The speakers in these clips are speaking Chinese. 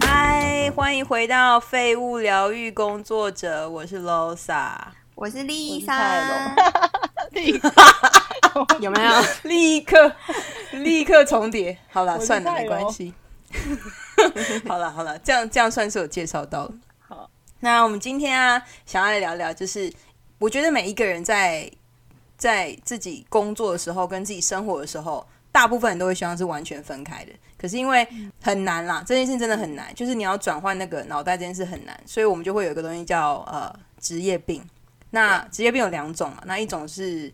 嗨，欢迎回到废物疗愈工作者，我是 Losa，我是丽蔡莎，龙 有没有？立刻立刻重叠。好了，算了，没关系。好了好了，这样这样算是有介绍到了。好，那我们今天啊，想要来聊聊，就是我觉得每一个人在在自己工作的时候，跟自己生活的时候，大部分人都会希望是完全分开的。可是因为很难啦，这件事情真的很难，就是你要转换那个脑袋这件事很难，所以我们就会有一个东西叫呃职业病。那职业病有两种嘛，那一种是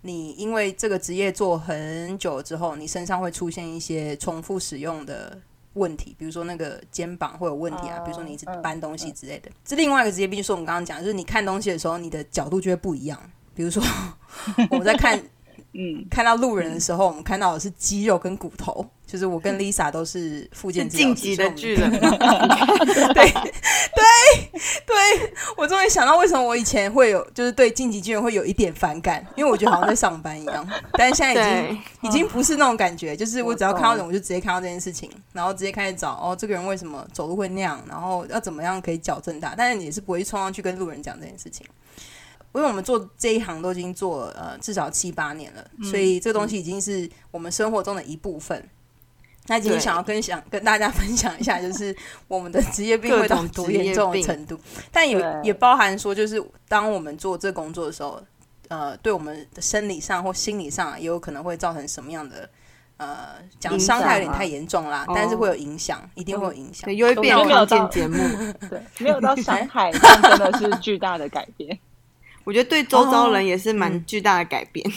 你因为这个职业做很久之后，你身上会出现一些重复使用的问题，比如说那个肩膀会有问题啊，哦比如说你一直嗯搬东西之类的。这另外一个职业病就是我们刚刚讲，就是你看东西的时候，你的角度就会不一样。比如说 我们在看嗯，看到路人的时候，我们看到的是肌肉跟骨头。就是我跟 Lisa 都是附件是晋级的巨人？对对对，我终于想到为什么我以前会有，就是对晋级巨人会有一点反感，因为我觉得好像在上班一样。但是现在已经，已经不是那种感觉，就是我只要看到人，我就直接看到这件事情，然后直接开始找哦，这个人为什么走路会那样，然后要怎么样可以矫正他，但是你也是不会冲上去跟路人讲这件事情。因为我们做这一行都已经做呃至少七八年了，所以这东西已经是我们生活中的一部分。那今天想要跟想跟大家分享一下，就是我们的职业病会到多严重的程度，但也也包含说，就是当我们做这工作的时候，呃，对我们的生理上或心理上也有可能会造成什么样的呃，讲伤害有点太严重啦，哦但是会有影响，一定会有影响对，。又会变我觉得没有到节目。对，没有到伤害，但真的是巨大的改变。我觉得对周遭人也是蛮巨大的改变。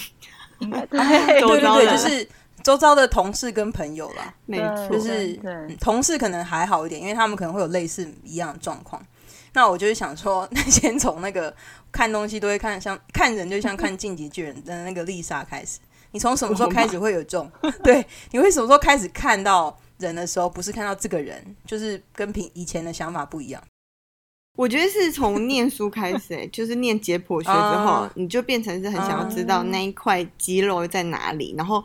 应该对周对对对，遭人就是周遭的同事跟朋友啦，没错，就是对嗯同事可能还好一点，因为他们可能会有类似一样的状况。那我就是想说，那先从那个看东西都会看像 看人，就像看进击巨人的那个丽莎开始。你从什么时候开始会有这种？对，你会什么时候开始看到人的时候，不是看到这个人，就是跟平以前的想法不一样。我觉得是从念书开始、欸，就是念解剖学之后，啊你就变成是很想要知道那一块肌肉在哪里，然后。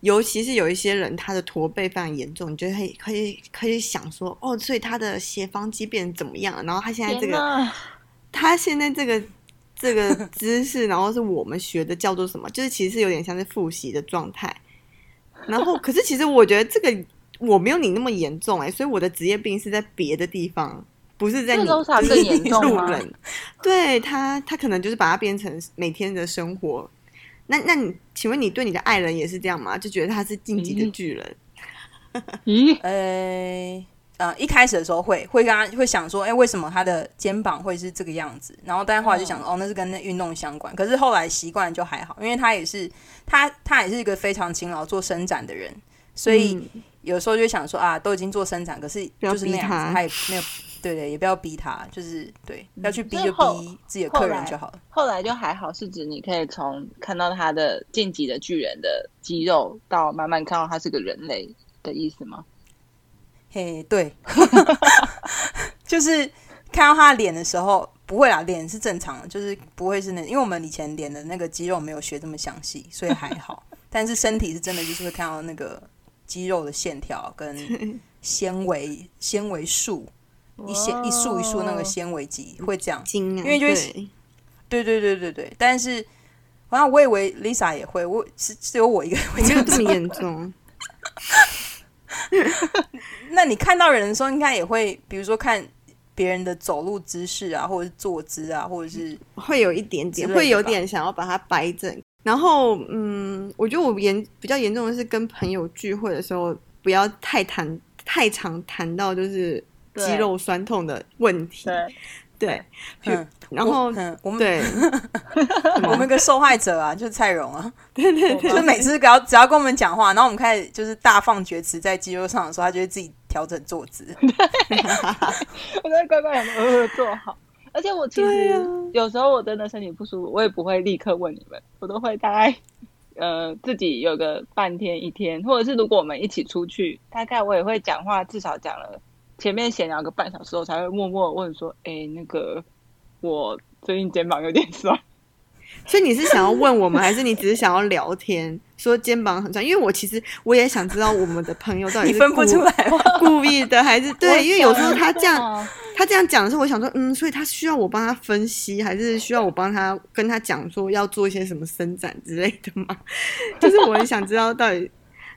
尤其是有一些人，他的驼背非常严重，你就会可以可以想说，哦，所以他的斜方肌变成怎么样？然后他现在这个，他现在这个这个姿势，然后是我们学的叫做什么？就是其实有点像是复习的状态。然后，可是其实我觉得这个我没有你那么严重哎、所以我的职业病是在别的地方，不是在你路人。对他，他可能就是把它变成每天的生活。那那你，请问你对你的爱人也是这样吗？就觉得他是晋级的巨人？咦，呃呃，一开始的时候会会跟他会想说，哎、为什么他的肩膀会是这个样子？然后，但是后来就想，哦，那是跟那运动相关。可是后来习惯就还好，因为他也是他他也是一个非常勤劳做伸展的人，所以嗯有时候就想说啊，都已经做伸展，可是就是那样子，他也没有对对，也不要逼他，就是对，要去逼就逼自己的客人就好了。后来就还好，是指你可以从看到他的晋级的巨人的肌肉，到慢慢看到他是个人类的意思吗？嘿，对，就是看到他脸的时候，不会啦，脸是正常的，就是不会是那，因为我们以前脸的那个肌肉没有学这么详细，所以还好。但是身体是真的，就是会看到那个肌肉的线条跟 纤维纤维束，一些一束一束那个纤维肌会这样。啊，因为就是对对对对对对，但是好像我以为 Lisa 也会，我是只有我一个人会这么严重。那你看到人的时候，应该也会，比如说看别人的走路姿势啊，或者是坐姿啊，或者是 会有一点点，会有点想要把它摆正。然后，嗯，我觉得我严比较严重的是跟朋友聚会的时候，不要太谈太常谈到就是对肌肉酸痛的问题。对，对，嗯，然后嗯，我们对，我们一个受害者啊，就是蔡荣啊，对对就每次只要只要跟我们讲话，然后我们开始就是大放厥词在肌肉上的时候，他就会自己调整坐姿。我在乖乖的呃坐好。而且我其实有时候我真的身体不舒服，我也不会立刻问你们，我都会大概呃自己有个半天一天，或者是如果我们一起出去，大概我也会讲话，至少讲了前面闲聊个半小时后，才会默默问说，哎，那个我最近肩膀有点酸。所以你是想要问我们，还是你只是想要聊天？说肩膀很酸，因为我其实我也想知道我们的朋友到底是分不故出来？故意的还是对？因为有时候他这样样，他这样讲的时候，我想说，嗯，所以他需要我帮他分析，还是需要我帮他跟他讲说要做一些什么伸展之类的吗？就是我很想知道到底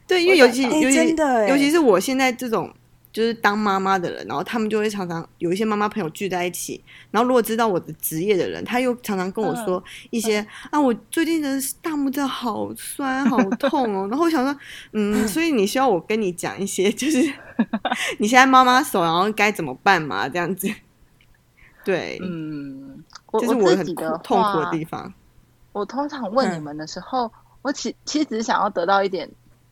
对，因为尤其哎尤其尤其是我现在这种就是当妈妈的人，然后他们就会常常有一些妈妈朋友聚在一起，然后如果知道我的职业的人，他又常常跟我说一些、啊，我最近的大拇指好酸好 痛哦，然后我想说，嗯，所以你需要我跟你讲一些，就是 你现在妈妈手，然后该怎么办嘛，这样子，对，嗯，我这是我很我自己的痛苦的地方。我通常问你们的时候，我其其实只是想要得到一点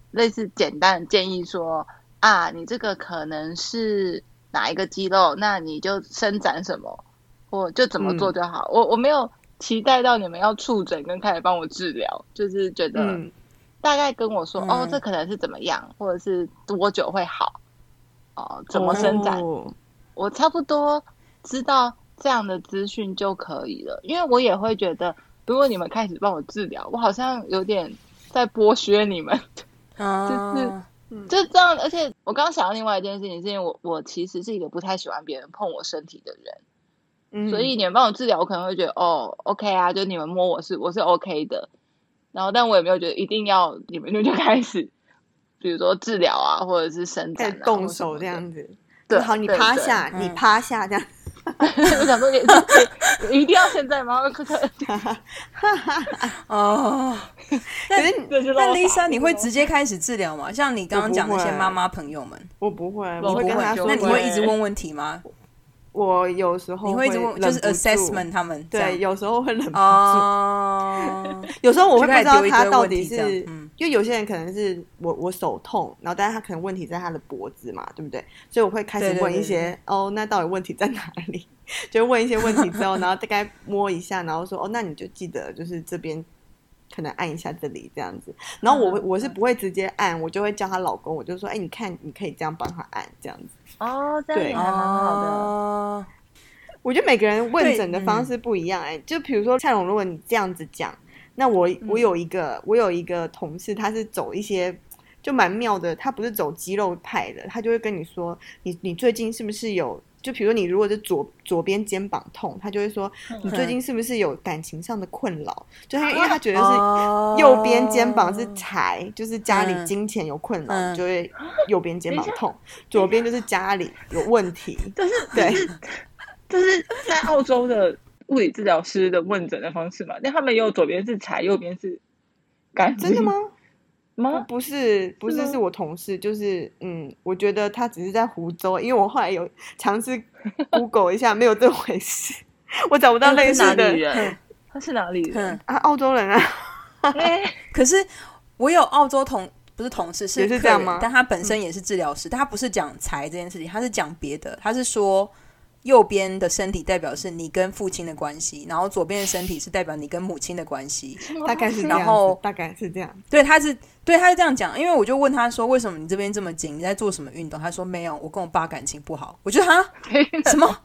类似简单的建议说，啊，你这个可能是哪一个肌肉，那你就伸展什么，或就怎么做就好。我我没有期待到你们要触诊跟开始帮我治疗，就是觉得嗯，大概跟我说，嗯哦，这可能是怎么样，或者是多久会好，哦，怎么伸展，哦。我差不多知道这样的资讯就可以了，因为我也会觉得，如果你们开始帮我治疗，我好像有点在剥削你们，啊，就这样。而且我刚刚想到另外一件事情，是因为我我其实是一个不太喜欢别人碰我身体的人，嗯所以你们帮我治疗，我可能会觉得哦，OK 啊，就你们摸我是我是 OK 的，然后但我也没有觉得一定要你们就 就开始，比如说治疗啊，或者是伸展、啊、动手这样子。对，好，你趴下，你嗯趴下这样。我想说也，也一定要现在吗？可可，哦，那这就让我 Lisa，你会直接开始治疗吗？像你刚刚讲那些妈妈朋友们，我不会，我不会跟他？说，那你会一直问问题吗？我有时候你会一直问，就是 assessment 他们对，有时候会忍不住。哦，有时候我会不知道他到底是，嗯因为有些人可能是我我手痛，然后但是他可能问题在他的脖子嘛，对不对？所以我会开始对对对问一些哦，那到底问题在哪里？就问一些问题之后，然后大概摸一下，然后说哦，那你就记得就是这边可能按一下这里这样子。然后我我是不会直接按，我就会叫她老公，我就说哎，你看你可以这样帮他按这样子。哦，这样对也还蛮好的。哦我觉得每个人问诊的方式不一样、哎、就比如说蔡荣，如果你这样子讲，那我我有一个、我有一个同事，他是走一些就蛮妙的，他不是走肌肉派的，他就会跟你说，你你最近是不是有？就比如说你如果是左左边肩膀痛，他就会说你最近是不是有感情上的困扰？就他因为他觉得是哦右边肩膀是财，就是家里嗯金钱有困扰，嗯就会右边肩膀痛；左边就是家里有问题。但是对，这是在澳洲的物理治疗师的问诊的方式嘛？那他们也有左边是财，右边是干净真的吗？吗？不是，不是，是我同事，就是嗯，我觉得他只是在湖州，因为我后来有尝试 Google 一下，没有这回事，我找不到类似他是哪的里人？他是哪里人？嗯，啊，澳洲人啊，哎，可是我有澳洲同不是同事是也是这样吗嗯但他本身也是治疗师，但他不是讲财这件事情，他是讲别的，他是说。右边的身体代表是你跟父亲的关系，然后左边的身体是代表你跟母亲的关系。大概是这样然后，大概是这样。对，他是对他是这样讲，因为我就问他说，为什么你这边这么紧？你在做什么运动？他说没有，我跟我爸感情不好。我觉得哈 什么？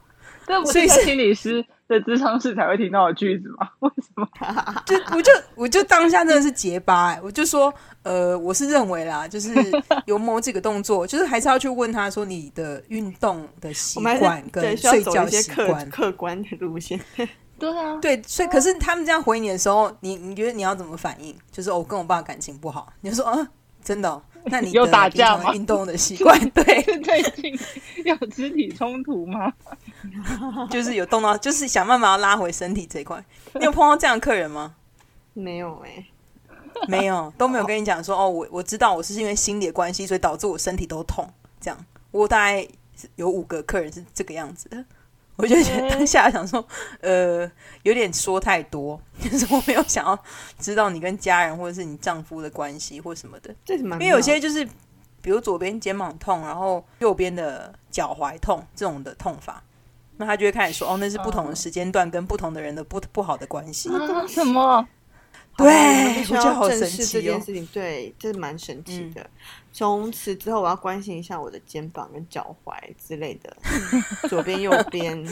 这不所以心理师的智商室才会听到的句子吗？为什么？就我就我就当下真的是结巴、欸，我就说，呃，我是认为啦，就是 有某几个动作，就是还是要去问他说你的运动的习惯跟睡觉一些客习惯。客观的路线。对啊，对，所以可是他们这样回你的时候，你你觉得你要怎么反应？就是哦，我跟我爸感情不好，你就说啊，真的哦、那你有打架吗运动的习惯，对，是最近有肢体冲突吗？就是有动到，就是想办法要拉回身体这一块。你有碰到这样的客人吗？没有哎、没有，都没有跟你讲说哦，我我知道我是因为心理的关系，所以导致我身体都痛。这样，我大概有五个客人是这个样子的。我就觉得当下想说，呃，有点说太多，就是我没有想要知道你跟家人或者是你丈夫的关系或什么的，这什么因为有些就是，比如左边肩膀痛，然后右边的脚踝痛这种的痛法，那他就会开始说，哦，那是不同的时间段跟不同的人的不不好的关系。啊，什么？对我觉得好神奇哦这件事情，对，这蛮神奇的。从此之后，我要关心一下我的肩膀跟脚踝之类的，左边右边。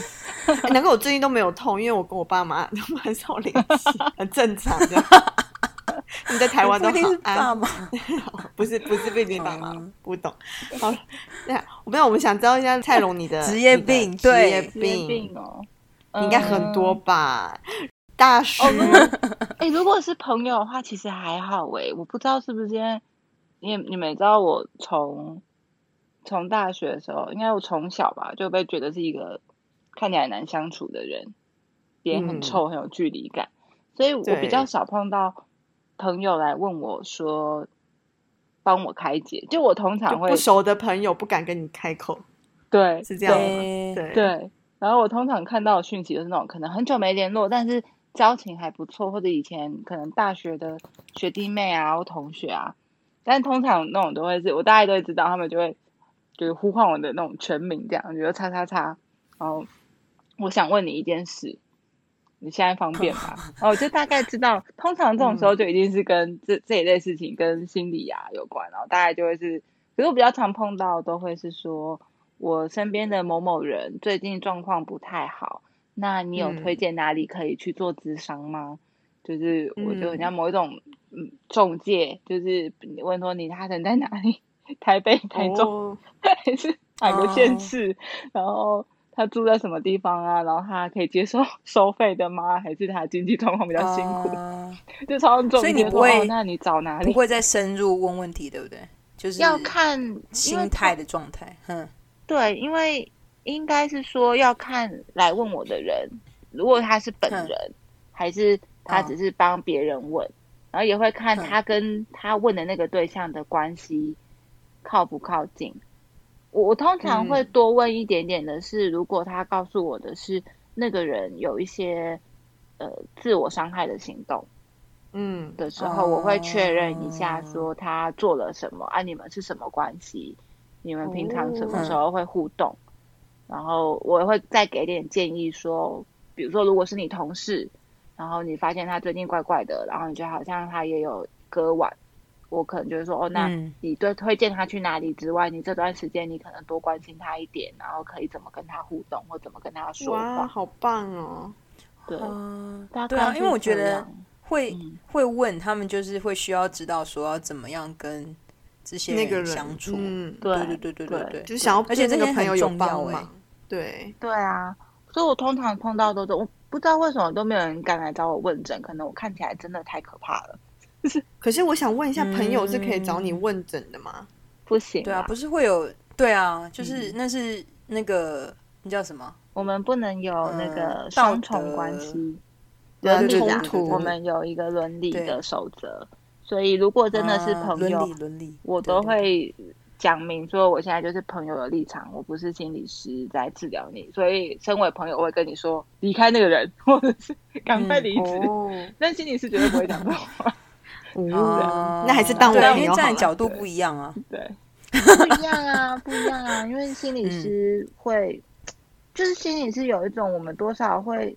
哎难怪我最近都没有痛，因为我跟我爸妈 都很少联系，很正常的。你在台湾都好安爸妈，不是不是被你爸妈嗯不懂。好，那我没有，我们想知道一下蔡龙你的职业病职业对职业病病哦，你应该很多嗯吧？大师，哦，如果哎、如果是朋友的话，其实还好哎、我不知道是不是因为，因为你们也知道，我从从大学的时候，应该我从小吧就被觉得是一个看起来难相处的人，脸很嗯。臭，很有距离感，所以我比对。较少碰到朋友来问我说帮我开解，就我通常会不熟的朋友不敢跟你开口，对是这样吗？对。对。对，然后我通常看到的讯息都是那种可能很久没联络，但是交情还不错，或者以前可能大学的学弟妹啊或同学啊，但通常那种都会是我大概都会知道，他们就会就是呼唤我的那种全名，这样，比如叉叉叉，然后我想问你一件事。你现在方便吗？然后我就大概知道，通常这种时候就一定是跟这这一类事情跟心理啊有关，然后大概就会是，可是我比较常碰到都会是说，我身边的某某人最近状况不太好，那你有嗯推荐哪里可以去做咨商吗？就是我就嗯很像某一种嗯中介，就是你问说你他人在哪里，台北、台中、哦，还是哪个县哦市，然后他住在什么地方啊，然后他可以接受 收费的吗？还是他经济状况比较辛苦？啊就超重所以你不会哦，那你找哪里？不会再深入问问题，对不对？就是要看心态的状态，嗯，对，因为应该是说要看来问我的人，如果他是本嗯人，还是他哦只是帮别人问，然后也会看嗯他跟他问的那个对象的关系靠不靠近。我我通常会嗯多问一点点的是，如果他告诉我的是那个人有一些呃自我伤害的行动嗯，的时候，我会确认一哦下说他做了什么，啊，你们是什么关系？你们平常什哦么时候会互动？然后我会再给点建议说，比如说如果是你同事，然后你发现他最近怪怪的，然后你觉得好像他也有割腕，我可能就是说，哦，那嗯你对推荐他去哪里之外，你这段时间你可能多关心他一点，然后可以怎么跟他互动，或怎么跟他说哇，话。好棒哦！对，对啊，因为我觉得会嗯会问他们，就是会需要知道说要怎么样跟这些那个人相处，嗯，对对对对对就是想要而且对那个这件很朋友有帮忙，对，对啊，所以我通常碰到都是，我不知道为什么都没有人敢来找我问诊，可能我看起来真的太可怕了，可是我想问一下，朋友是可以找你嗯。问诊的吗？不行对啊，不是会有对啊，嗯就是那是那个那叫什么？我们不能有那嗯个双重关系，对伦理啦冲突我们有一个伦理的守则，所以如果真的是啊朋友，伦理伦理，我都会讲明说，我现在就是朋友的立场，我不是心理师在治疗你，所以身为朋友，我会跟你说离开那个人，或者是赶快嗯离职。哦，但心理师绝对不会讲这种话，哦，那还是当我因为站的角度不一样啊，对，不一样啊，不一样啊，因为心理师会，就是心理师有一种我们多少会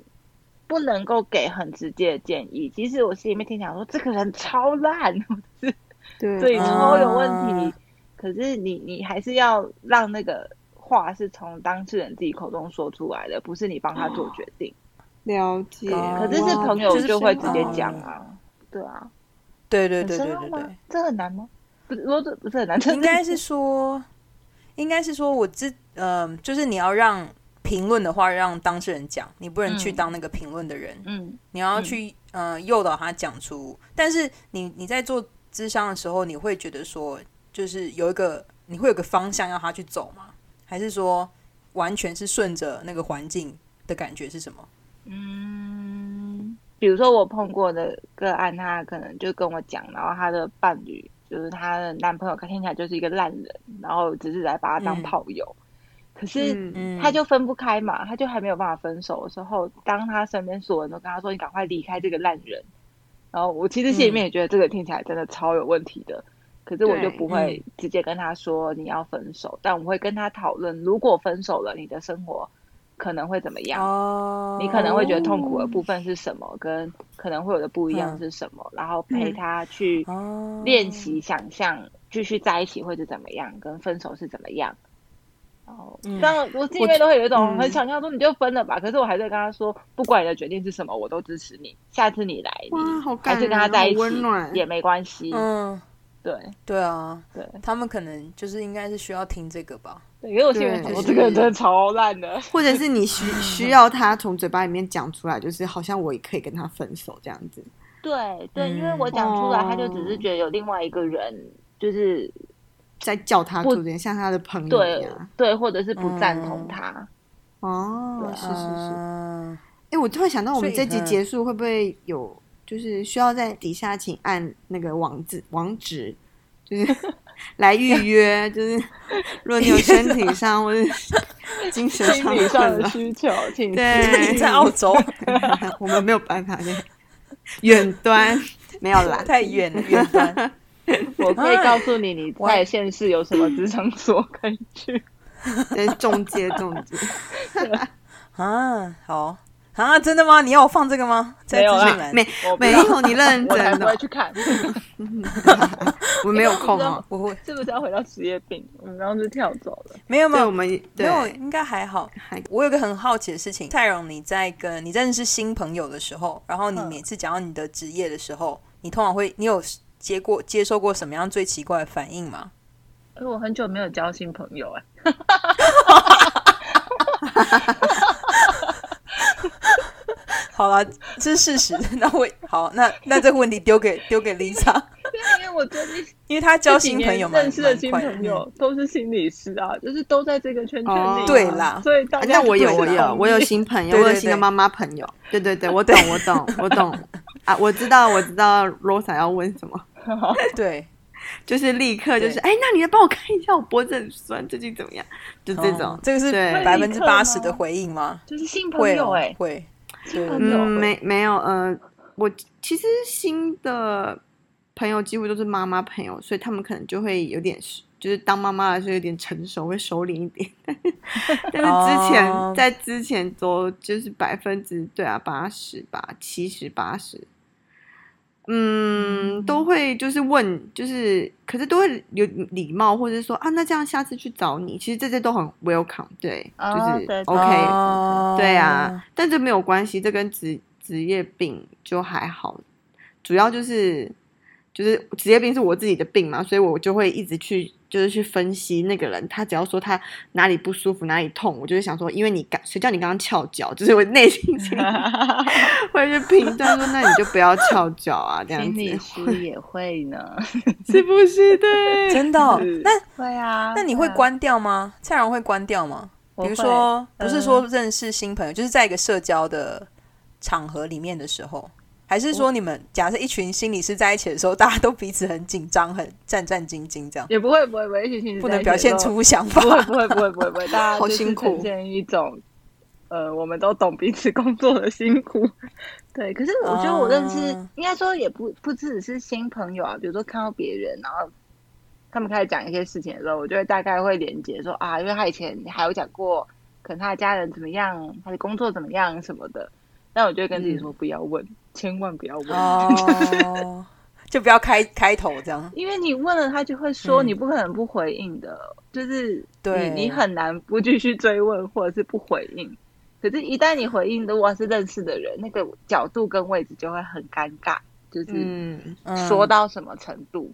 不能够给很直接的建议，即使我心里面听讲说这个人超烂，对对，啊超有问题。可是你你还是要让那个话是从当事人自己口中说出来的，不是你帮他做决定。了解。哦可是是朋友就会直接哦讲啊，对啊，对对对对对对，？这很难吗？不是，说这不是很难，应该是说，应该是说我之嗯、就是你要让评论的话让当事人讲，你不能去嗯当那个评论的人，嗯你要嗯去呃诱导他讲出。但是你你在做智商的时候，你会觉得说，就是有一个你会有个方向要他去走吗？还是说完全是顺着那个环境的感觉是什么？嗯，比如说我碰过的个案，他可能就跟我讲，然后他的伴侣就是他的男朋友，看起来就是一个烂人，然后只是来把他当嗯炮友，可是。他就分不开嘛，他就还没有办法分手的时候，当他身边所有人都跟他说：“你赶快离开这个烂人。”然后我其实心里面也觉得这个听起来真的超有问题的，可是我就不会直接跟他说你要分手，但我会跟他讨论，如果分手了，你的生活可能会怎么样？哦，你可能会觉得痛苦的部分是什么，跟可能会有的不一样嗯是什么，然后陪他去哦练习想象继续在一起会是怎么样，跟分手是怎么样。然后，嗯当然我心里面都会有一种嗯很想象说你就分了吧，可是我还在跟他说，不管你的决定是什么，我都支持你。下次你来，你还是跟他在一起，也没关系。嗯，对对啊，对他们可能就是应该是需要听这个吧。对，因为我心里面对想这个人真的超烂的。或者是你需 需要他从嘴巴里面讲出来，就是好像我也可以跟他分手这样子。对对，因为嗯我讲出来，哦他就只是觉得有另外一个人，就是在叫他不做点，像他的朋友一对样。对，或者是不赞同嗯他。哦，是是是。嗯哎、我突然想到，我们这集嗯结束会不会有，就是需要在底下请按那个网址网址，就是 来预约，就是 如果你有身体上或者精神心上理上的，需求，请对你在澳洲 我们没有办法的，远端没有啦，太远了，远端。我可以告诉你，你我在县市有什么职场所可以去。中介中介，啊，好啊，真的吗？你要我放这个吗？在没有啦资讯栏没我不要没有，你认真的，我会去看，我们没有空啊。我会是不是要回到职业病？我们刚刚就跳走了。对，没有没有我们没对有，应该还好。还我有个很好奇的事情，蔡荣，你在跟你认识新朋友的时候，然后你嗯每次讲到你的职业的时候，你通常会，你有接过接受过什么样最奇怪的反应吗？哎，我很久没有交新朋友哎。好了，这是事实。那我好，那那这个问题丢给 丢给 Lisa，对，因为我最近因为她交新朋友嘛认识的新朋友都是心理师啊，就是都在这个圈圈里。对啦。所以大啊家那我有，我有，我有新朋友，新的妈妈朋友。对对对，我懂，我懂，我懂。啊！我知道，我知道，Rosa 要问什么，对，就是立刻就是，哎，那你来帮我看一下我脖子很酸，最近怎么样？就这哦种，这个是百分之八十的回应吗？就是新朋友哎，会，嗯，没没有，呃，我其实新的朋友几乎都是妈妈朋友，所以他们可能就会有点，就是当妈妈的时候有点成熟，会收敛一点。但是之前、哦在之前都就是百分之对啊八十吧，七十八十，嗯，都会就是问，就是可是都会有礼貌，或者是说啊，那这样下次去找你，其实这些都很 welcome，对，就是 OK，、哦。对啊，但这没有关系，这跟职职业病就还好，主要就是就是职业病是我自己的病嘛，所以我就会一直去就是去分析那个人，他只要说他哪里不舒服哪里痛，我就会想说，因为你刚谁叫你刚刚翘脚，就是我内心心里 会去评断说，那你就不要翘脚啊，这样心理子师也会呢。是不是？对，真的哦、那会啊，那你会？关掉吗？蔡荣会关掉吗？比如说，不是嗯说认识新朋友，就是在一个社交的场合里面的时候，还是说你们假设一群心理师在一起的时候，大家都彼此很紧张、很战战兢兢，这样也不会不会不会，一群心理不能表现出想不会法？不会不会不会不会，大家好辛苦呈现一种呃，我们都懂彼此工作的辛苦。对，可是我觉得我认识，哦应该说也不不只是新朋友啊，比如说看到别人，然后他们开始讲一些事情的时候，我就会大概会连接说啊，因为他以前还有讲过，可能他的家人怎么样，他的工作怎么样什么的，那我就会跟自己说不要问，千万不要问。哦，就不要开开头这样。因为你问了，他就会说，嗯你不可能不回应的，就是对你你很难不继续追问或者是不回应。可是，一旦你回应，如果是认识的人，那个角度跟位置就会很尴尬，就是说到什么程度，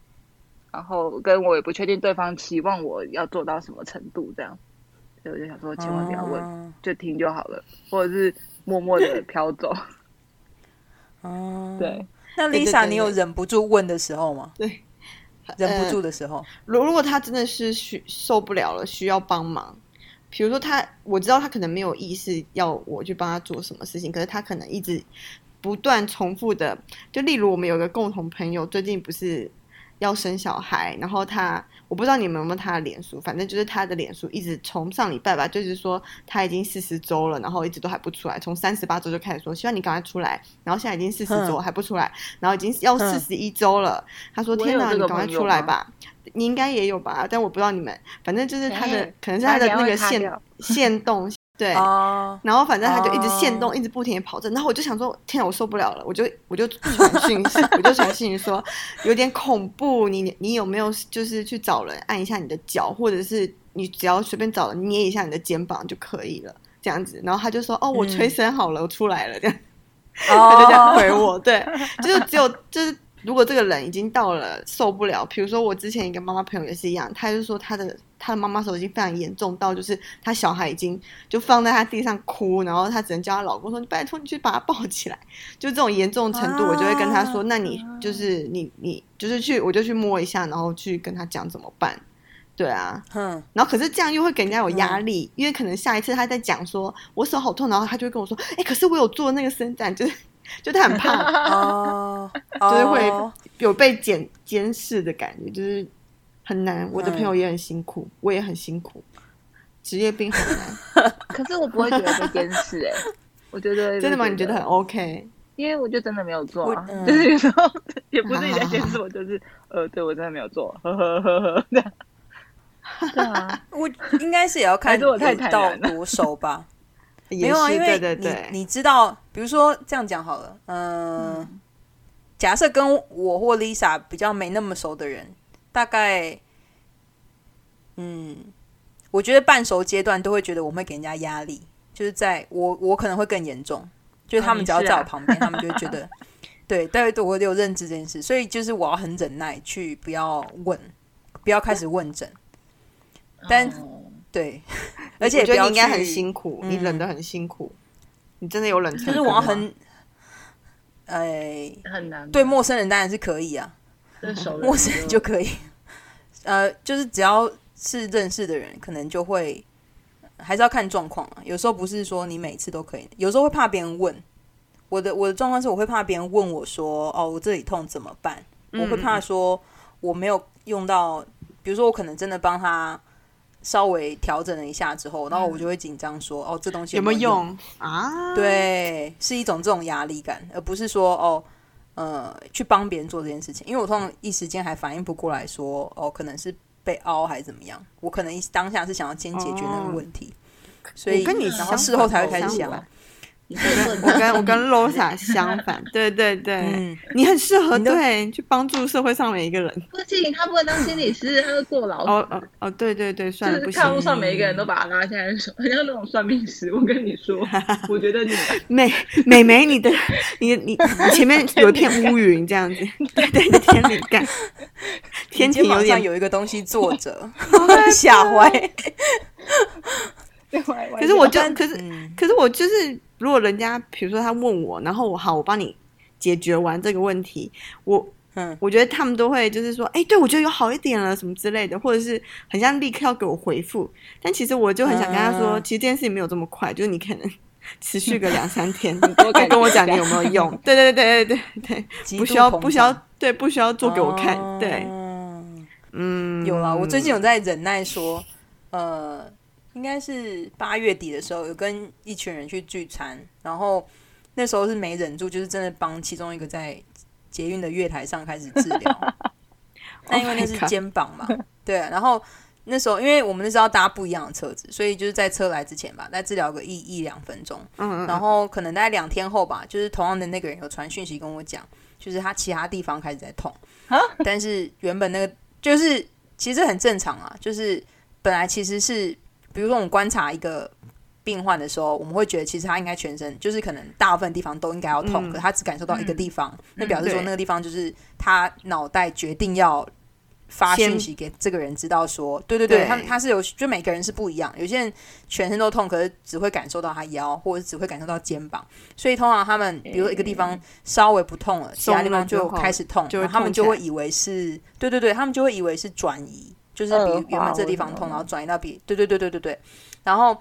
然后跟我也不确定对方期望我要做到什么程度，这样，所以我就想说，千万不要问，哦就听就好了，或者是默默的飘走。哦，对，那 Lisa，你有忍不住问的时候吗？对，忍不住的时候，如如果他真的是需受不了了，需要帮忙，比如说他，我知道他可能没有意识要我去帮他做什么事情，可是他可能一直不断重复的，就例如我们有个共同朋友，最近不是要生小孩，然后他我不知道你们有没有他的脸书，反正就是他的脸书一直从上礼拜吧，就是说他已经四十周了，然后一直都还不出来，从三十八周就开始说希望你赶快出来，然后现在已经四十周嗯还不出来，然后已经要嗯四十一周了，他说天哪，有这个你赶快出来吧。你应该也有吧，但我不知道你们，反正就是他的，哎可能是他的那个线线动对，哦，然后反正他就一直限动，哦一直不停的跑着，然后我就想说，天啊，我受不了了，我就我就传讯息，我就传讯息说有点恐怖，你你有没有就是去找人按一下你的脚，或者是你只要随便找人捏一下你的肩膀就可以了，这样子。然后他就说，哦，我催生好了，我出来了，这样。他就这样回哦，我，对，就是只有就是如果这个人已经到了受不了，比如说我之前一个妈妈朋友也是一样，她就说她的她的妈妈手已经非常严重到就是她小孩已经就放在她地上哭，然后她只能叫她老公说你拜托你去把她抱起来，就这种严重程度，我就会跟她说，啊那你就是你你就是去我就去摸一下，然后去跟她讲怎么办。对啊，哼，然后可是这样又会给人家有嗯压力，因为可能下一次他在讲说我手好痛，然后他就会跟我说，哎，可是我有做那个伸展，就是就他很怕，哦，就是会哦有被监监视的感觉，就是很难。我的嗯朋友也很辛苦，我也很辛苦，职业病很难。可是我不会觉得被监视哎、我觉得真的吗？你觉得很 OK？因为我就真的没有做啊，嗯就是有时候也不是你在监视我，就是呃，对我真的没有做，呵呵呵呵，这样。对啊，我应该是也要看还是我太有到坦然了多熟吧。也没有啊，因为你你知道，比如说这样讲好了，嗯、假设跟我或 Lisa 比较没那么熟的人，大概，嗯，我觉得半熟阶段都会觉得我会给人家压力，就是在我我可能会更严重，就是他们只要在我旁边，他们就会觉得，对，对对，我有认知这件事，所以就是我要很忍耐，去不要问，不要开始问诊，但哦对，而且我也不要觉得你应该很辛苦，你嗯忍得很辛苦，你真的有冷成就是。我要很，哎、很难对陌生人当然是可以啊，陌生人就可以，呃，就是只要是认识的人，可能就会还是要看状况啊。有时候不是说你每次都可以，有时候会怕别人问。我的我的状况是，我会怕别人问我说：“哦，我这里痛怎么办？”我会怕说我没有用到，比如说我可能真的帮他稍微调整了一下之后，然后我就会紧张说：“哦，这东西有没有没用？”用啊？对，是一种这种压力感，而不是说哦，呃，去帮别人做这件事情。因为我通常一时间还反应不过来说，哦，可能是被凹还是怎么样，我可能一当下是想要先解决那个问题，所以我跟你然后事后才会开始想，我跟我跟 Losa 相反，对对对，嗯，你很适合对去帮助社会上每一个人。不行，他不会当心理师，他要坐牢。哦哦哦，对对对，算了，不行就是看，路上每一个人都把他拉下来说，很像那种算命师。我跟你说，我觉得你 美美眉，你的你你你前面有一片乌云这样子，对对，你天灵盖，天庭有点。有一个东西坐着，吓坏。可是我就可是嗯可是我就是，如果人家比如说他问我，然后我好，我帮你解决完这个问题，我嗯。我觉得他们都会就是说，哎，对我觉得有好一点了什么之类的，或者是很像立刻要给我回复，但其实我就很想跟他说，嗯。其实这件事情没有这么快，就是你可能持续个两三天，你多再跟我讲你有没有用。对对对对对对对，不需要不需要对不需要做给我看，对，哦嗯，有了，我最近有在忍耐说，呃，应该是八月底的时候，有跟一群人去聚餐，然后那时候是没忍住，就是真的帮其中一个在捷运的月台上开始治疗。那因为那 Oh 是肩膀嘛，对啊、然后那时候因为我们那时候要搭不一样的车子，所以就是在车来之前吧，再治疗个一一两分钟，嗯嗯然后可能大概两天后吧，就是同样的那个人有传讯息跟我讲，就是他其他地方开始在痛，但是原本那个就是其实很正常啊，就是本来其实是，比如说我们观察一个病患的时候，我们会觉得其实他应该全身就是可能大部分地方都应该要痛，嗯。可他只感受到一个地方，那表示说那个地方就是他脑袋决定要。发先讯息给这个人知道说，对对对，对。他他是有，就每个人是不一样，有些人全身都痛，可是只会感受到他腰，或者只会感受到肩膀，所以通常他们比如说一个地方稍微不痛了，其他地方就开始痛，然后他们就会以为是，对对对，他们就会以为是转移，就是比原本这地方痛，然后转移到比，对对对对对对，然后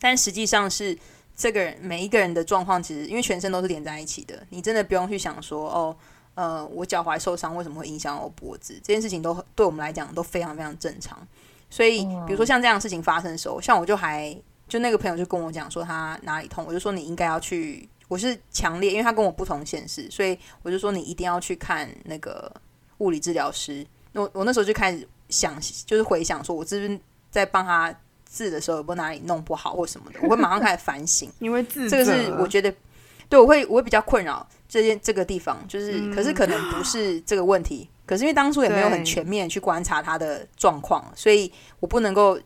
但实际上是这个人每一个人的状况，其实因为全身都是连在一起的，你真的不用去想说哦。呃，我脚踝受伤为什么会影响我脖子？这件事情都对我们来讲都非常非常正常。所以，比如说像这样的事情发生的时候，像我就还就那个朋友就跟我讲说他哪里痛，我就说你应该要去。我是强烈，因为他跟我不同县市，所以我就说你一定要去看那个物理治疗师。我我那时候就开始想，就是回想说，我是不是在帮他治的时候有没有哪里弄不好或什么的，我会马上开始反省。因为自这个是我觉得，对我会我会比较困扰这件这个地方，就是、嗯可是可能不是这个问题，可是因为当初也没有很全面去观察他的状况，所以我不能够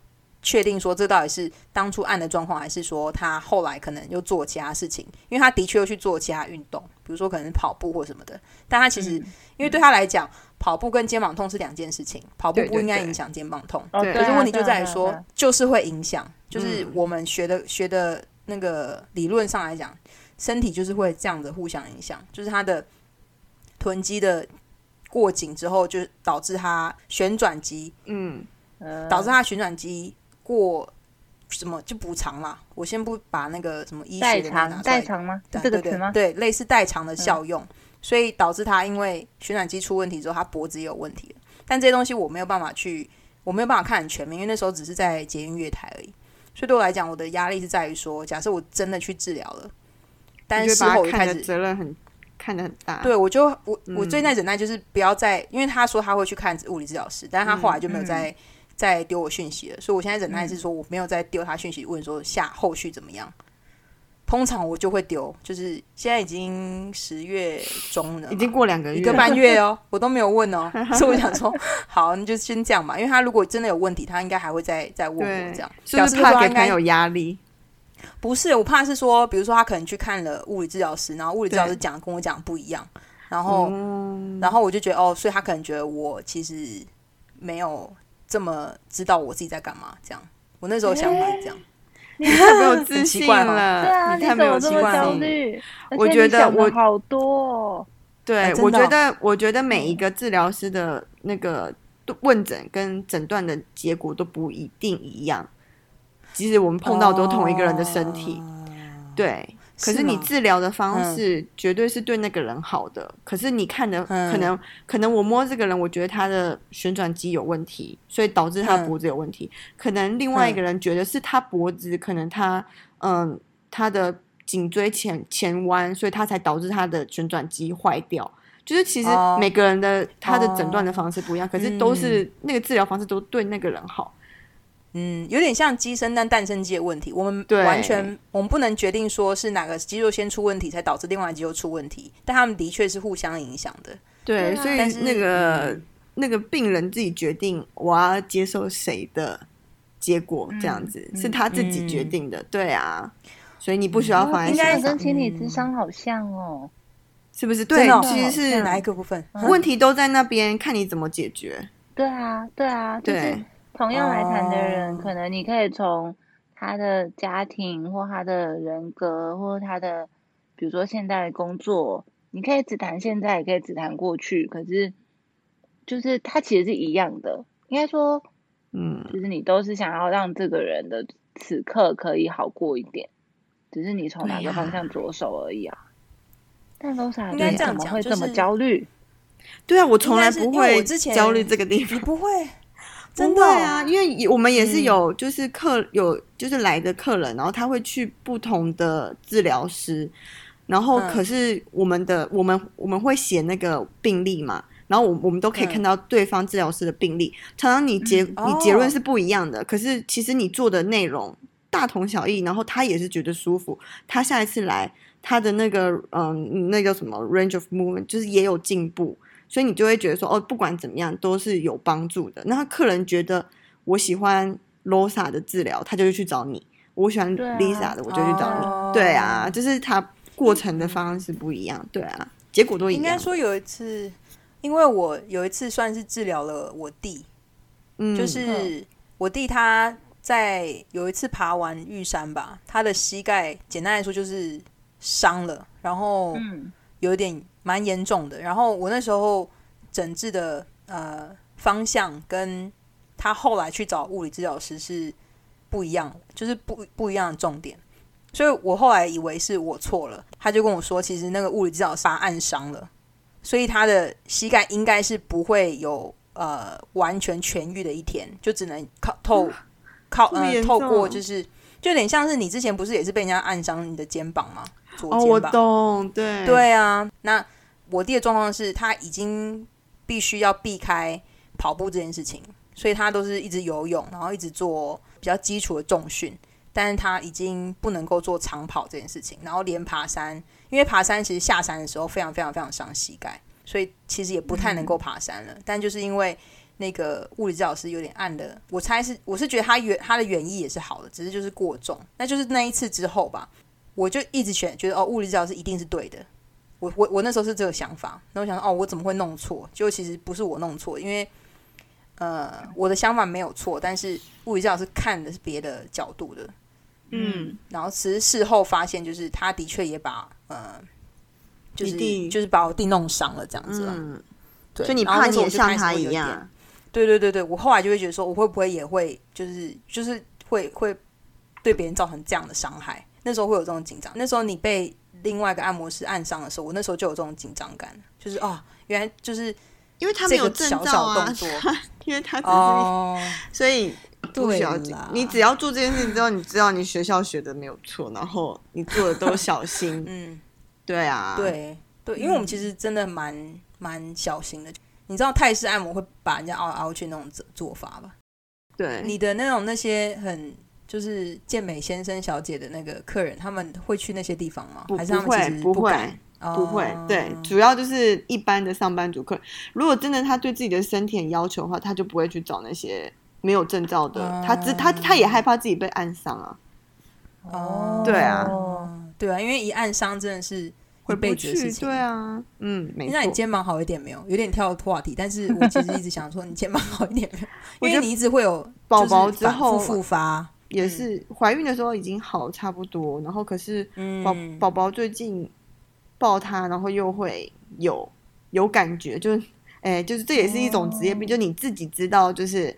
确定说这到底是当初按的状况，还是说他后来可能又做其他事情，因为他的确又去做其他运动，比如说可能跑步或什么的，但他其实、嗯因为对他来讲，跑步跟肩膀痛是两件事情，跑步不应该影响肩膀痛。可是问题就在于说就是会影响，就是嗯我们学的学的那个理论上来讲，身体就是会这样子互相影响，就是它的臀肌的过紧之后，就导致它旋转肌，嗯呃导致它旋转肌过什么就补偿啦。我先不把那个什么医代学拿偿出来代偿吗？是对对这个词吗？对，类似代偿的效用，所以导致他因为旋转机出问题之后，他脖子也有问题了。但这些东西我没有办法去，我没有办法看很全面，因为那时候只是在捷运月台而已。所以对我来讲，我的压力是在于说，假设我真的去治疗了，但是事后我就开始责任很看得很大。对，我就我我嗯最耐忍耐就是不要再，因为他说他会去看物理治疗师，但是他后来就没有再、再丢我讯息了，所以我现在忍耐是说我没有再丢他讯息，问说下后续怎么样。通常我就会丢，就是现在已经十月中了，已经过两个月，一个半月哦，我都没有问哦，所以我想说，好，你就先这样吧，因为他如果真的有问题，他应该还会再再问我对这样，是表不是怕他应该朋友压力？不是，我怕是说，比如说他可能去看了物理治疗师，然后物理治疗师讲跟我讲不一样，然后、嗯然后我就觉得哦，所以他可能觉得我其实没有这么知道我自己在干嘛，这样。我那时候想法是这样，你太没有自很信了，对啊，你太没有自信 焦虑？而且我觉得我好多哦。对，我觉得，我觉得每一个治疗师的那个问诊跟诊断的结果都不一定一样。即使我们碰到都同一个人的身体，对。可是你治疗的方式绝对是对那个人好的，可是你看的嗯。可能可能我摸这个人，我觉得他的旋转肌有问题，所以导致他脖子有问题。可能另外一个人觉得是他脖子，可能他嗯他的颈椎前前弯，所以他才导致他的旋转肌坏掉。就是其实哦。每个人的他的诊断的方式不一样，可是都是嗯。那个治疗方式都对那个人好。嗯，有点像鸡生蛋蛋生鸡的问题。我们完全我们不能决定说是哪个肌肉先出问题，才导致另外肌肉出问题，但他们的确是互相影响的。对，所以那个、嗯那个病人自己决定我要接受谁的结果，这样子、嗯是他自己决定的。对啊，所以你不需要放在应该心上跟，心理智商好像哦。是不是？对其实是哪一个部分？问题都在那边，看你怎么解决。对啊，对啊，就是对同样来谈的人，哦可能你可以从他的家庭或他的人格或他的，比如说现在的工作，你可以只谈现在，也可以只谈过去，可是就是他其实是一样的，应该说，嗯，就是你都是想要让这个人的此刻可以好过一点，只是你从哪个方向着手而已啊。但 Rosa，应该你怎么这样讲就会这么是焦虑？对啊，我从来不会我之前焦虑这个地方你。不会，不真的？哦会啊，因为我们也是嗯。有，就是客有就是来的客人，然后他会去不同的治疗师，然后嗯。可是我们的我们我们会写那个病历嘛，然后我我们都可以嗯。看到对方治疗师的病历，常常你结、你结论是不一样的，可是其实你做的内容大同小异，然后他也是觉得舒服，他下一次来他的那个嗯那个什么 range of movement 就是也有进步，所以你就会觉得说哦，不管怎么样都是有帮助的。那客人觉得我喜欢 Losa 的治疗，他就会去找你；我喜欢 Lisa 的，我就去找你。哦对啊，就是他过程的方式不一样，对啊，结果都一样应。该说有一次，因为我有一次算是治疗了我弟，嗯，就是我弟他在有一次爬完玉山吧，他的膝盖简单来说就是伤了，然后嗯有一点蛮严重的。然后我那时候诊治的呃方向跟他后来去找物理治疗师是不一样的，就是不不一样的重点。所以我后来以为是我错了，他就跟我说，其实那个物理治疗师把他按伤了，所以他的膝盖应该是不会有呃完全痊愈的一天，就只能靠透靠呃透过就是就有点像是你之前不是也是被人家按伤你的肩膀吗？左哦，我肩膀。懂，对对啊，那我弟的状况是他已经必须要避开跑步这件事情，所以他都是一直游泳，然后一直做比较基础的重训，但是他已经不能够做长跑这件事情，然后连爬山，因为爬山其实下山的时候非常非常非常伤膝盖，所以其实也不太能够爬山了。但就是因为那个物理治疗师有点暗的，我猜是我是觉得他原他的原意也是好的，只是就是过重。那就是那一次之后吧，我就一直选觉得哦，物理治疗师一定是对的。我我我那时候是这个想法，然后我想哦，我怎么会弄错？结果其实不是我弄错，因为呃，我的想法没有错，但是物理治疗师看的是别的角度的。嗯，然后其实事后发现，就是他的确也把呃，就是就是把我弟弄伤了这样子了。嗯，对，所以你怕你也像他一样，对对对对，我后来就会觉得说，我会不会也会就是就是会会对别人造成这样的伤害？那时候会有这种紧张。那时候你被另外一个按摩师按上的时候，我那时候就有这种紧张感，就是哦，原来就是因为他没有证照小小啊动，作。因为他只是，哦，所以不对需要紧你只要做这件事情之后，你知道你学校学的没有错，然后你做的都小心，嗯，对啊，，对对，因为我们其实真的蛮蛮小心的。你知道泰式按摩会把人家凹来凹去那种做做法吧？对，你的那种那些很就是健美先生小姐的那个客人，他们会去那些地方吗？不还是他不会们其实不敢会？不会，哦对，主要就是一般的上班族客人，如果真的他对自己的身体很要求的话，他就不会去找那些没有证照的，他只他他也害怕自己被暗伤啊，哦，对啊对啊，因为一暗伤真的是一回不辈子的事去，情。对啊，嗯，没错，那你肩膀好一点没有？有点跳话题，但是我其实一直想说你肩膀好一点没有？因为你一直会有宝宝之后复复发，也是怀孕的时候已经好差不多，然后可是嗯，宝宝宝最近抱他，然后又会有有感觉，就是哎，就是这也是一种职业哦病，就你自己知道，就是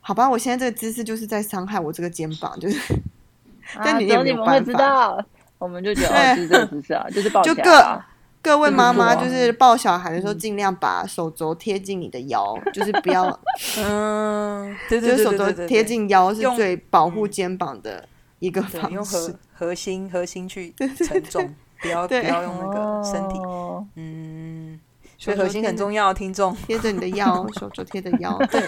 好吧，我现在这个姿势就是在伤害我这个肩膀，就是 但啊你也没有你们会办法知道，我们就觉得哦，就是这个姿势啊，就是抱 就起来啊。各位妈妈就是抱小孩的时候，尽量把手肘贴近你的腰，就是不要，嗯，对就对是手肘贴近腰是最保护肩膀的一个对，方用核式。核心核心去 承重，不要不要用那个身体，哦。嗯，所以核心很重要，听众。贴着你的腰，手肘贴着腰，对，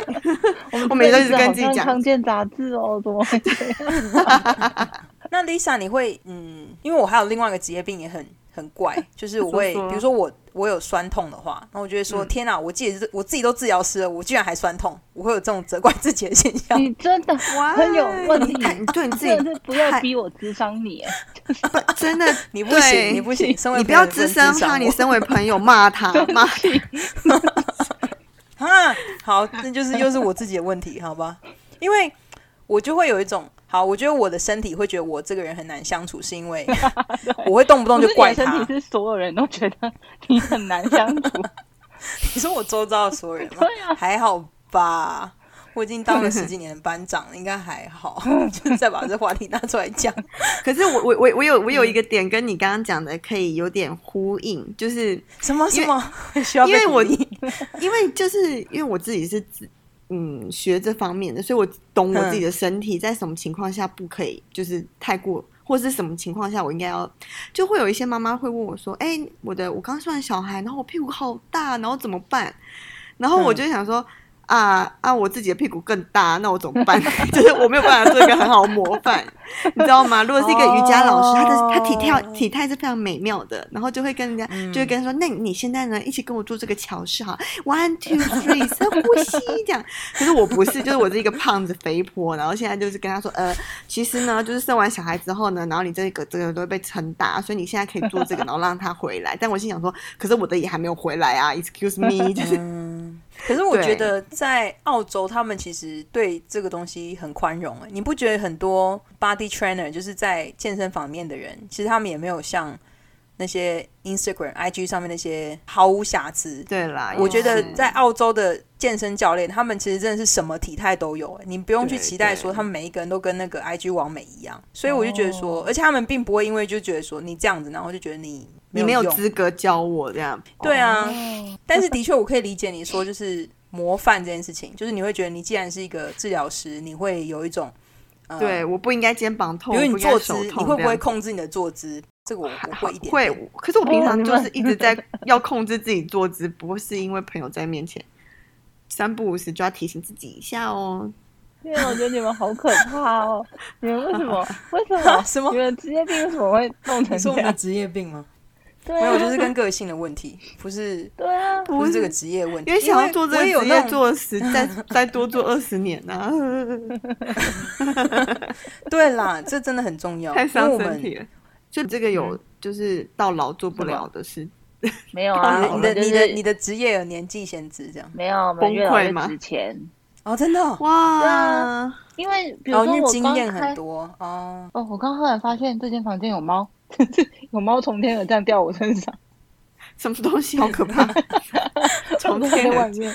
我每这个次都是跟自己讲。常见杂志哦，怎么会这样？那 Lisa，你会嗯，因为我还有另外一个职业病也很很怪，就是 我会，比如说我我有酸痛的话，然后我就会说、嗯天哪，我自己是我自己都治疗师了，我居然还酸痛，我会有这种责怪自己的现象。你真的 很有问题你，对你自己真的是不要逼我智商你，真的你不行，你不行，身为你不要朋友滋生他，不能你身为朋友骂他骂啊，好，那就是又是我自己的问题，好吧？因为我就会有一种，好，我觉得我的身体会觉得我这个人很难相处，是因为 我会动不动就怪他你的身体。是所有人都觉得你很难相处，你说我周遭的所有人吗？对啊还好吧。我已经当了 十几年的班长了，应该还好。就是再把这话题拿出来讲，可是我我我我有我有一个点跟你刚刚讲的可以有点呼应，就是什么什么因为我因为就是因为我自己是指嗯学这方面的，所以我懂我自己的身体在什么情况下不可以，就是太过，或是什么情况下我应该要，就会有一些妈妈会问我说：“哎、我的我刚生完小孩，然后我屁股好大，然后怎么办？”然后我就想说。啊啊！我自己的屁股更大，那我怎么办？就是我没有办法做一个很好的模范，你知道吗？如果是一个瑜伽老师，他的他体态体态是非常美妙的，然后就会跟人家、就会跟他说：“那你现在呢，一起跟我做这个桥式哈，one two three，深呼吸这样。”可是我不是，就是我是一个胖子肥婆，然后现在就是跟他说：“呃，其实呢，就是生完小孩之后呢，然后你这个这个都会被撑大，所以你现在可以做这个，然后让他回来。”但我心想说：“可是我的也还没有回来啊，excuse me，就是嗯，可是我对觉得在澳洲，他们其实对这个东西很宽容、欸。你不觉得很多 body trainer 就是在健身房面的人，其实他们也没有像那些 Instagram、IG 上面那些毫无瑕疵。对啦。我觉得在澳洲的健身教练，他们其实真的是什么体态都有、欸，你不用去期待说他们每一个人都跟那个 IG 王美一样。所以我就觉得说，而且他们并不会因为就觉得说你这样子，然后就觉得你你没有资格教我这样。对啊，哦 但是的确，我可以理解你说就是模范这件事情，就是你会觉得你既然是一个治疗师，你会有一种呃，对，，我不应该肩膀痛，因为你坐姿，你会不会控制你的坐姿？这个我我会一点会，可是我平常哦就是一直在 要控制自己坐姿，不是因为朋友在面前，三不五时就要提醒自己一下哦。因为我觉得你们好可怕哦！你们为什么？为什么？什么你们职业病为什么会弄成你说我们的这样？职业病吗？对没有，啊，就是跟个性的问题，不是 对啊，不是这个职业问题。因为想要做这个职业做十，再再多做二十年呢、对啦，这真的很重要，太伤身体了。就这个有就是到老做不了的事，没有啊，你的你的你的职业有年纪限制这样。没有，崩溃吗？值钱。哦，真的哦，哇，啊因为比如说我刚经验很多哦，哦，我刚后来发现这间房间有猫，有猫从天而降掉我身上，什么东西？好可怕？从天外面，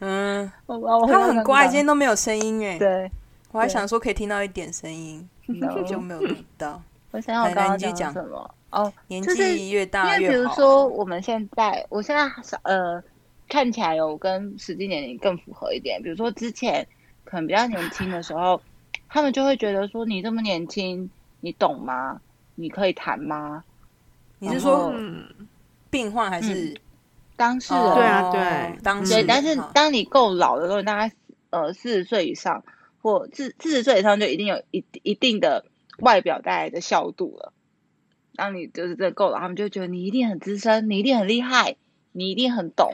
嗯，我把我他很乖，今今天都没有声音哎，对，我还想说可以听到一点声音，然后就没有听到。我想想我刚刚讲什么哦，年就是纪越因为比如说我们现在，我现在呃看起来有跟实际年龄更符合一点。比如说之前可能比较年轻的时候，他们就会觉得说你这么年轻，你懂吗？你可以谈吗？你是说嗯，病患还是当事人、哦对啊对对，当事人但是当你够老的时候，大概呃四十岁以上，或四四十岁以上就一定有一一定的外表带来的效度了。当你就是这够了，他们就觉得你一定很资深，你一定很厉害，你一定很懂。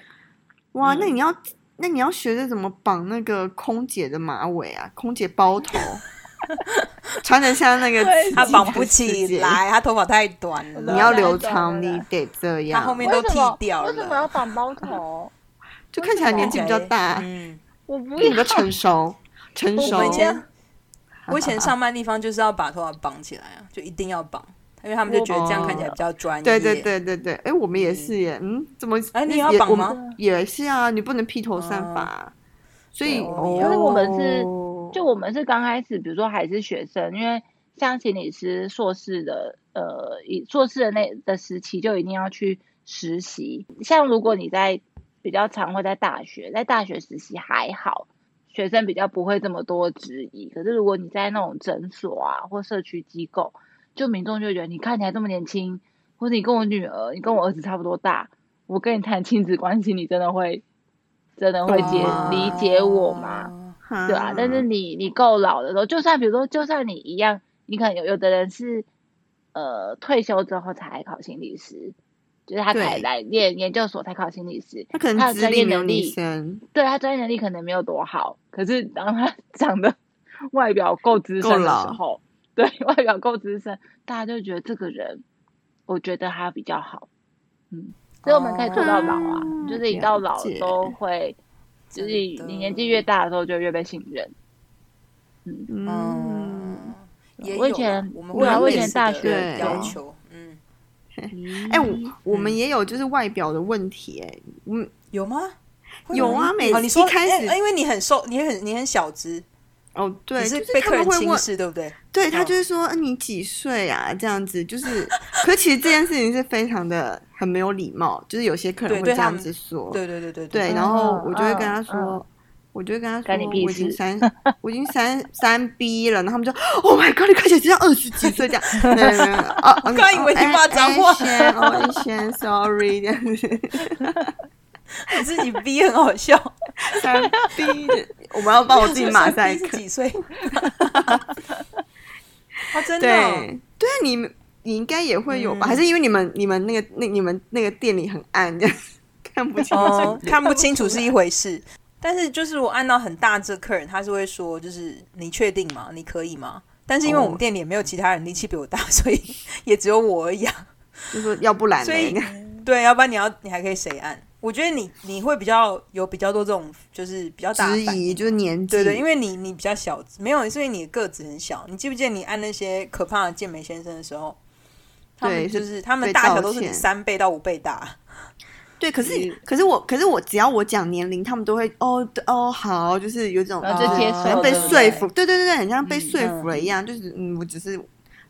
哇，嗯。那你要那你要学着怎么绑那个空姐的马尾啊，空姐包头，穿的像那个他绑不，起来，他头发太短了，你要留长，你得这样，他后面都剃掉为什么要，绑包头？就看起来年纪比较大，嗯，我不比要较成熟，成熟。我们以。前我以前上班地方就是要把头发绑起来啊，就一定要绑，因为他们就觉得这样看起来比较专业。对对对对对，哎，我们也是耶，嗯，怎么？哎你要绑吗也是啊，你不能披头散发，所以可是我们是哦就我们是刚开始，比如说还是学生，因为像心理师硕士的，呃，以硕士的那的时期就一定要去实习。像如果你在比较常会在大学，在大学实习还好，学生比较不会这么多质疑。可是如果你在那种诊所啊或社区机构，就民众就会觉得你看起来这么年轻，或者你跟我女儿，你跟我儿子差不多大，我跟你谈亲子关系，你真的会真的会解、哦理解我吗？对啊，但是你你够老的时候，就算比如说，就算你一样，你可能有有的人是呃退休之后才考心理师，就是他才对来念研究所才考心理师，他可能他的专业能力，对他专业能力可能没有多好，可是当他 长得外表够资深的时候，对 外表够资深，大家就觉得这个人，我觉得他比较好，嗯，所以我们可以做到老啊，哦就是你到老都会。就是你年纪越大的时候，就越被信任。嗯，嗯，也有我以前啊我们我以前大学要求，嗯，哎，我我们也有就是外表的问题，哎，嗯，有吗？有啊吗每次哦你说一开始哎因为你很瘦，你很你很小只，哦，对，是是被客人他们会问，轻视，对不对？对他哦。就是说，呃你几岁啊？这样子，就是，可其实这件事情是非常的很没有礼貌，就是有些客人会这样子说，对对对对对，嗯然后我就会嗯跟他嗯。说，我就跟他说，我已经三，我已经三三 B 了，然后他们就，Oh my God，你看起来就像二十几岁这样，没有没有哦，我 刚以为你骂脏话哦，一轩，sorry，这样子，你自己逼很好笑，三 B，我们要帮我自己马赛克几岁？啊，真的哦对，对啊，你们你应该也会有吧？嗯还是因为你们你们那个那你们那个店里很暗，这样看不清楚？哦，看不清楚是一回事，但是就是我按到很大这客人，他是会说，就是你确定吗？你可以吗？但是因为我们哦店里也没有其他人力气比我大，所以也只有我而已啊。就说要不然所以？对，要不然你要你还可以谁按？我觉得你你会比较有比较多这种就是比较大质疑就是年纪，对对，因为你你比较小，没有，所以你的个子很小。你记不记得你按那些可怕的健美先生的时候，他们就是是他们大小都是你三倍到五倍大。对，可是嗯可是我可是我只要我讲年龄，他们都会哦对哦好，就是有种然后就接受好像被说服，对对对对，很像被嗯说服了一样，就是嗯，我只是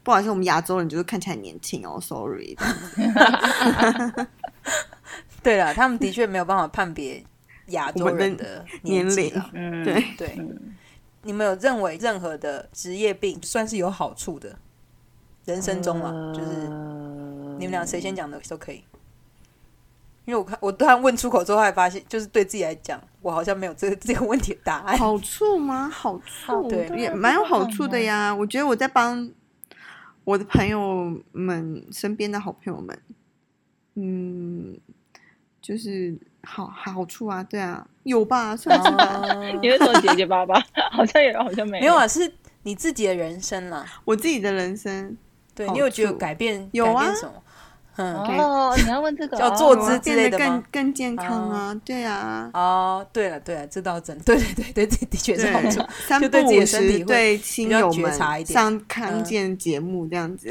不好意思，我们亚洲人就是看起来年轻哦，sorry，对了，他们的确没有办法判别亚洲人的年龄嗯，对对，嗯你们有认为任何的职业病算是有好处的？人生中啊，就是呃你们俩谁先讲的都可以。因为我看我突然问出口之后，还发现就是对自己来讲我好像没有这个这个问题的答案。好处吗？好处对也蛮有好处的呀。我觉得我在帮我的朋友们身边的好朋友们，嗯，就是好好处啊，对啊，有吧？算是吧。哦 你会说结结巴巴，好像有，好像没没有啊，是你自己的人生啦。我自己的人生对你有觉得改变有啊改变什么？嗯，哦，你要问这个叫哦做资有啊变得更之类的吗？更健康啊，对啊。哦，对了对了，这倒 真，对对对对，这的确是好处对。，三不五时对亲友们上康健节目这样子，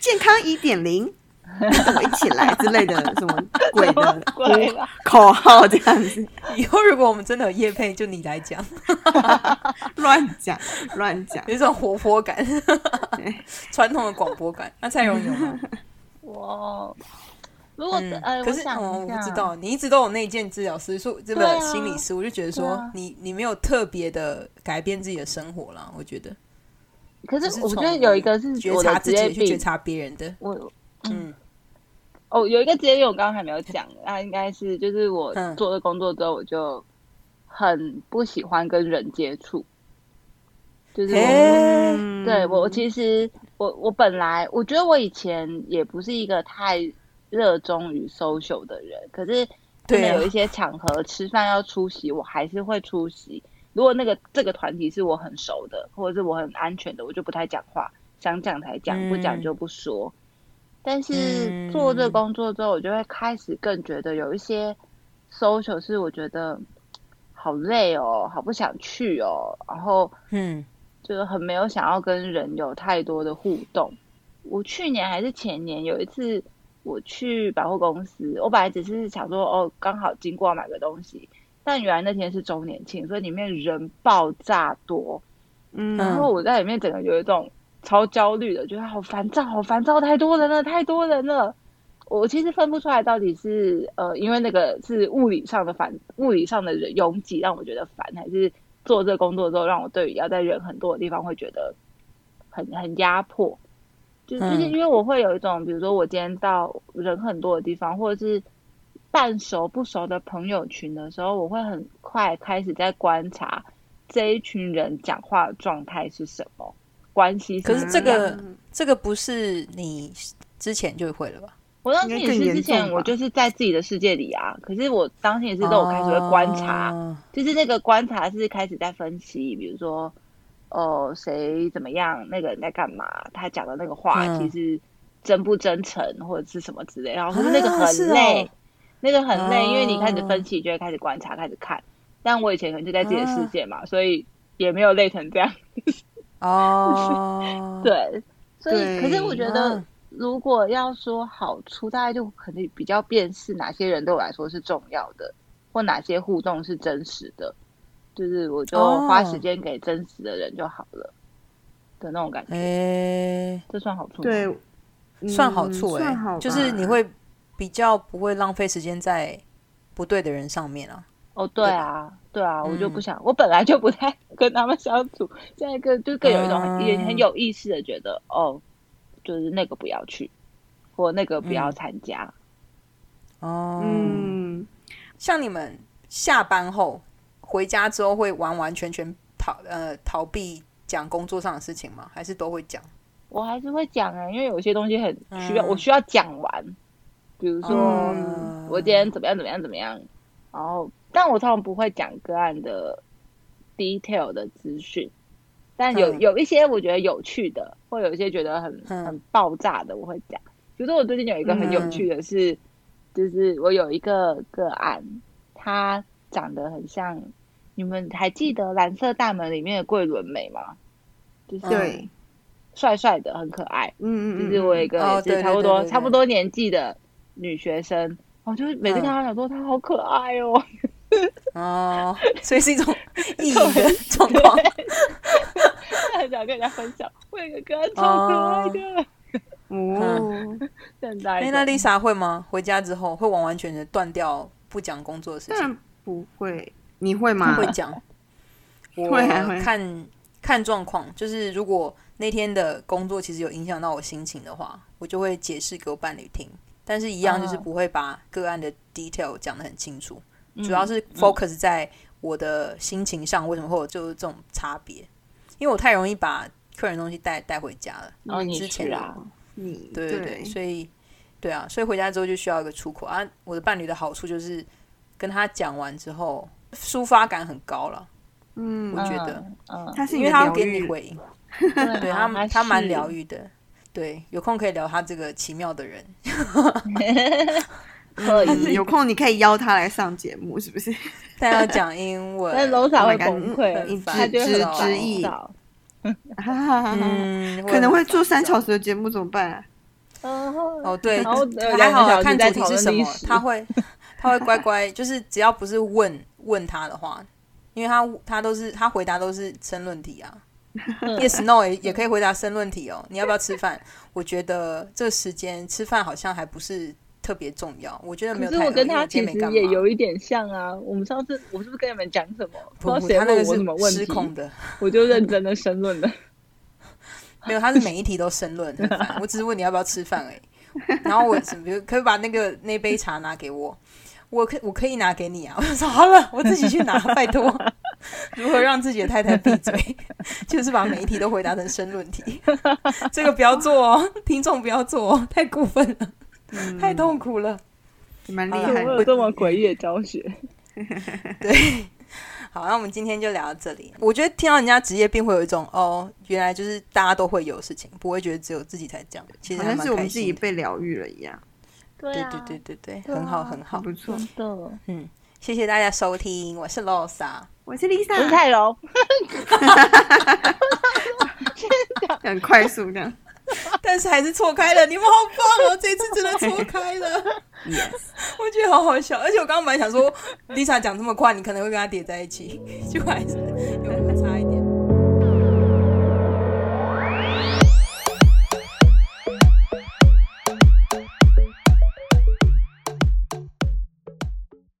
健康一点零，跟我一起来之类的什么鬼的鬼口号这样子，以后如果我们真的有夜配，就你来讲，乱讲乱讲。有一种活泼感，传统的广播感。那蔡荣有吗？我如果嗯呃，可是我想哦，我不知道，你一直都有内建治疗师，说这个心理师，我就觉得说啊。你你没有特别的改变自己的生活啦，我觉得。可是我觉得有一个是觉察自己去觉察别人的，我嗯哦，有一个职业病我刚刚还没有讲，那应该是就是我嗯。做了工作之后，我就很不喜欢跟人接触，就是对我其实我我本来我觉得我以前也不是一个太热衷于 social 的人，可是可能有一些场合吃饭要出席，我还是会出席。如果那个这个团体是我很熟的，或者是我很安全的，我就不太讲话，想讲才讲，不讲嗯。就不说。但是嗯做这工作之后，我就会开始更觉得有一些 social 是我觉得好累哦，好不想去哦，然后嗯。就是很没有想要跟人有太多的互动。我去年还是前年有一次，我去百货公司，我本来只是想说哦，刚好经过买个东西，但原来那天是周年庆，所以里面人爆炸多，嗯。然后我在里面整个有一种超焦虑的，觉得好烦躁，好烦躁，太多人了，太多人了。我其实分不出来到底是呃，因为那个是物理上的烦，物理上的人拥挤让我觉得烦，还是做这个工作之后让我对于要在人很多的地方会觉得很很压迫。就就是嗯因为我会有一种，比如说我今天到人很多的地方，或者是半熟不熟的朋友群的时候，我会很快开始在观察这一群人讲话的状态是什么，关系可是这个这个不是你之前就会了吧？我当心理师之前，我就是在自己的世界里啊。可是我当心理师之后，我开始会观察，哦就是那个观察是开始在分析，比如说，哦，谁怎么样，那个人在干嘛，他讲的那个话嗯其实真不真诚，或者是什么之类。然后可是那个很累，哦那个很累，因为你开始哦分析，就会开始观察，开始看。但我以前可能就在自己的世界嘛，所以也没有累成这样。哦，对，所以可是我觉得嗯，如果要说好处，大概就可能比较辨识哪些人对我来说是重要的，或哪些互动是真实的，就是我就哦花时间给真实的人就好了的那种感觉。诶，这算好处吗？对，嗯算好处诶算好，就是你会比较不会浪费时间在不对的人上面啊。哦，对啊，对啊，我就嗯。不想，我本来就不太 跟他们相处，现在更就更有一种很、也嗯很有意识的觉得，哦，就是那个不要去，或那个不要嗯。参加。哦，嗯，像你们下班后回家之后会完完全全逃呃逃避讲工作上的事情吗？还是都会讲？我还是会讲啊，因为有些东西很需要，嗯。我需要讲完。比如说，嗯我今天怎么样怎么样怎么样，然后，但我通常不会讲个案的 detail 的资讯，但有、嗯有一些我觉得有趣的，或有一些觉得很嗯很爆炸的，我会讲。比如说，我最近有一个很有趣的是，就是我有一个个案，他长得很像，你们还记得《蓝色大门》里面的桂纶镁吗？就是对，帅帅的，很可爱。嗯嗯嗯，就是我有一个差不多差不多年纪的女学生，我就每次看她讲说她好可爱哦，哦，所以是一种意淫的状况。很想跟人家分享，我有一个哥超可爱的，哦，现在哎，那 Lisa 会吗？回家之后会完完全全断掉不讲工作的事情？不会，你会吗？会讲。我会看看状况，就是如果那天的工作其实有影响到我心情的话，我就会解释给我伴侣听。但是，一样就是哦不会把个案的 detail 讲得很清楚。主要是 focus 在我的心情上，为什么会有就是这种差别？因为我太容易把客人东西带带回家了。然后你之前啊，你对对对，所以对啊，所以回家之后就需要一个出口啊。我的伴侣的好处就是跟他讲完之后，抒发感很高了。嗯我觉得嗯，他是因为他会给你回应，对他他蛮疗愈的。对，有空可以聊他这个奇妙的人。可嗯以，有空你可以邀他来上节目，是不是？但要讲英文，但 Rosa Oh 会崩溃，你他就会直很直译烦躁嗯，可能会做三小小时的节目怎么办啊？哦，对，然后呃还好看主题是什么，他会 他会乖乖，就是只要不是问问他的话，因为他他都是他回答都是申论题啊，yes no 也也可以回答申论题哦。你要不要吃饭？我觉得这个时间吃饭好像还不是特别重要，我觉得没有太可是我跟他其实也有一点像啊。我们上次我是不是跟你们讲什么？不知道谁问他那个我什么问题，是失控的，我就认真的申论了。没有，他是每一题都申论，很烦。我只是问你要不要吃饭而已。然后我比如可以把那个那杯茶拿给我，我可我可以拿给你啊。我说好了，我自己去拿，拜托。如何让自己的太太闭嘴？就是把每一题都回答成申论题。这个不要做哦，听众不要做哦，太过分了，嗯太痛苦了。蛮厉害的。我有这么诡异的教学？对，好，那我们今天就聊到这里。我觉得听到人家职业病会有一种哦，原来就是大家都会有事情，不会觉得只有自己才这样。其实好像还是我们自己。被疗愈了一样，对啊对对对对对，对啊很好很好。不错。的。嗯，谢谢大家收听，我是 Losa。我是我是 Lisa，泰柔，很快速这样。但是还是错开了，你们好棒哦！这次真的错开了，Yes，我觉得好好笑。而且我刚刚本来想说，Lisa 讲这么快，你可能会跟她叠在一起，就还是有差一点。